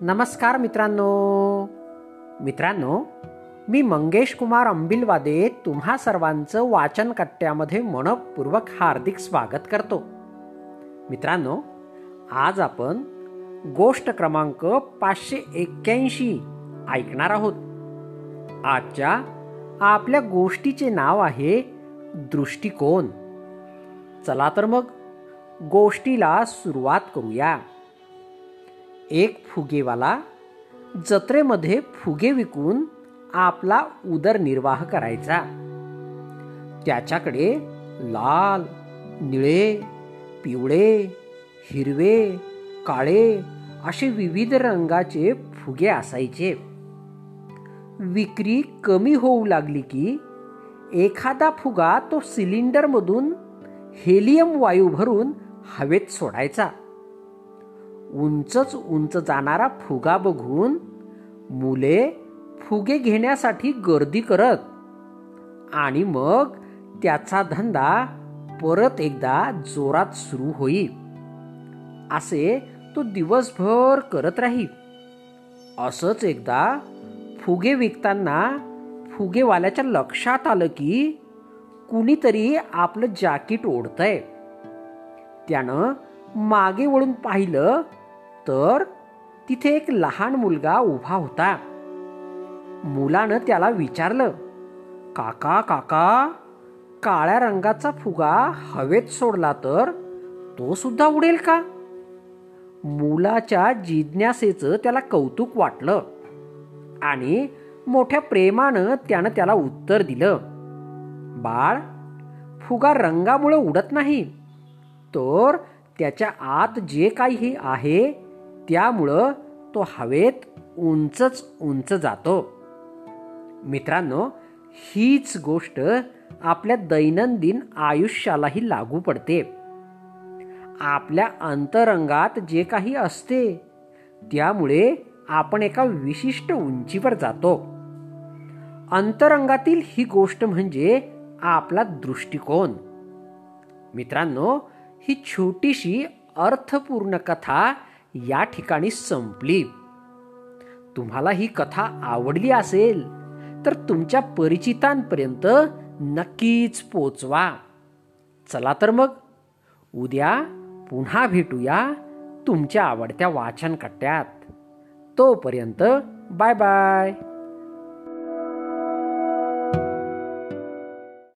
नमस्कार मित्रांनो. मित्रांनो मी मंगेश कुमार अंबिलवादे तुम्हा सर्वांचं वाचन कट्ट्यामध्ये मनपूर्वक हार्दिक स्वागत करतो. मित्रांनो आज आपण गोष्ट क्रमांक पाचशे एक्क्याऐंशी ऐकणार आहोत. आजच्या आपल्या गोष्टीचे नाव आहे दृष्टिकोन. चला तर मग गोष्टीला सुरुवात करूया. एक फुगेवाला जत्रेमध्ये फुगे विकून आपला उदरनिर्वाह करायचा. त्याच्याकडे लाल निळे पिवळे हिरवे काळे असे विविध रंगाचे फुगे असायचे. विक्री कमी होऊ लागली की एखादा फुगा तो सिलेंडरमधून हेलियम वायू भरून हवेत सोडायचा. उंचच उंच जाणारा फुगा बघून मुले फुगे घेण्यासाठी गर्दी करत आणि मग त्याचा धंदा परत एकदा जोरात सुरू होईल असे तो दिवसभर करत राही. असंच एकदा फुगे विकताना फुगेवाल्याच्या लक्षात आलं की कुणीतरी आपलं जाकीट ओढतंय. त्यानं मागे वळून पाहिलं तर तिथे एक लहान मुलगा उभा होता. मुलानं त्याला विचारलं काका काका काळ्या रंगाचा फुगा हवेत सोडला तर तो सुद्धा उडेल का? मुलाच्या जिज्ञासेचं त्याला कौतुक वाटलं आणि मोठ्या प्रेमानं त्यानं त्याला उत्तर दिलं बाळ फुगा रंगामुळे उडत नाही. तर त्याच्या आत जे काही आहे त्यामुळं तो हवेत उंचच उंच जातो. मित्रांनो हीच गोष्ट आपल्या दैनंदिन आयुष्यालाही लागू पडते. आपल्या अंतरंगात जे काही असते त्यामुळे आपण एका विशिष्ट उंचीवर जातो. अंतरंगातील ही गोष्ट म्हणजे आपला दृष्टिकोन. मित्रांनो ही छोटीशी अर्थपूर्ण कथा या ठिकाणी संपली. तुम्हाला ही कथा आवडली असेल तर तुमच्या परिचितांपर्यंत नक्कीच पोचवा. चला तर मग उद्या पुन्हा भेटूया तुमच्या आवडत्या वाचन कट्ट्यात तोपर्यंत बाय बाय.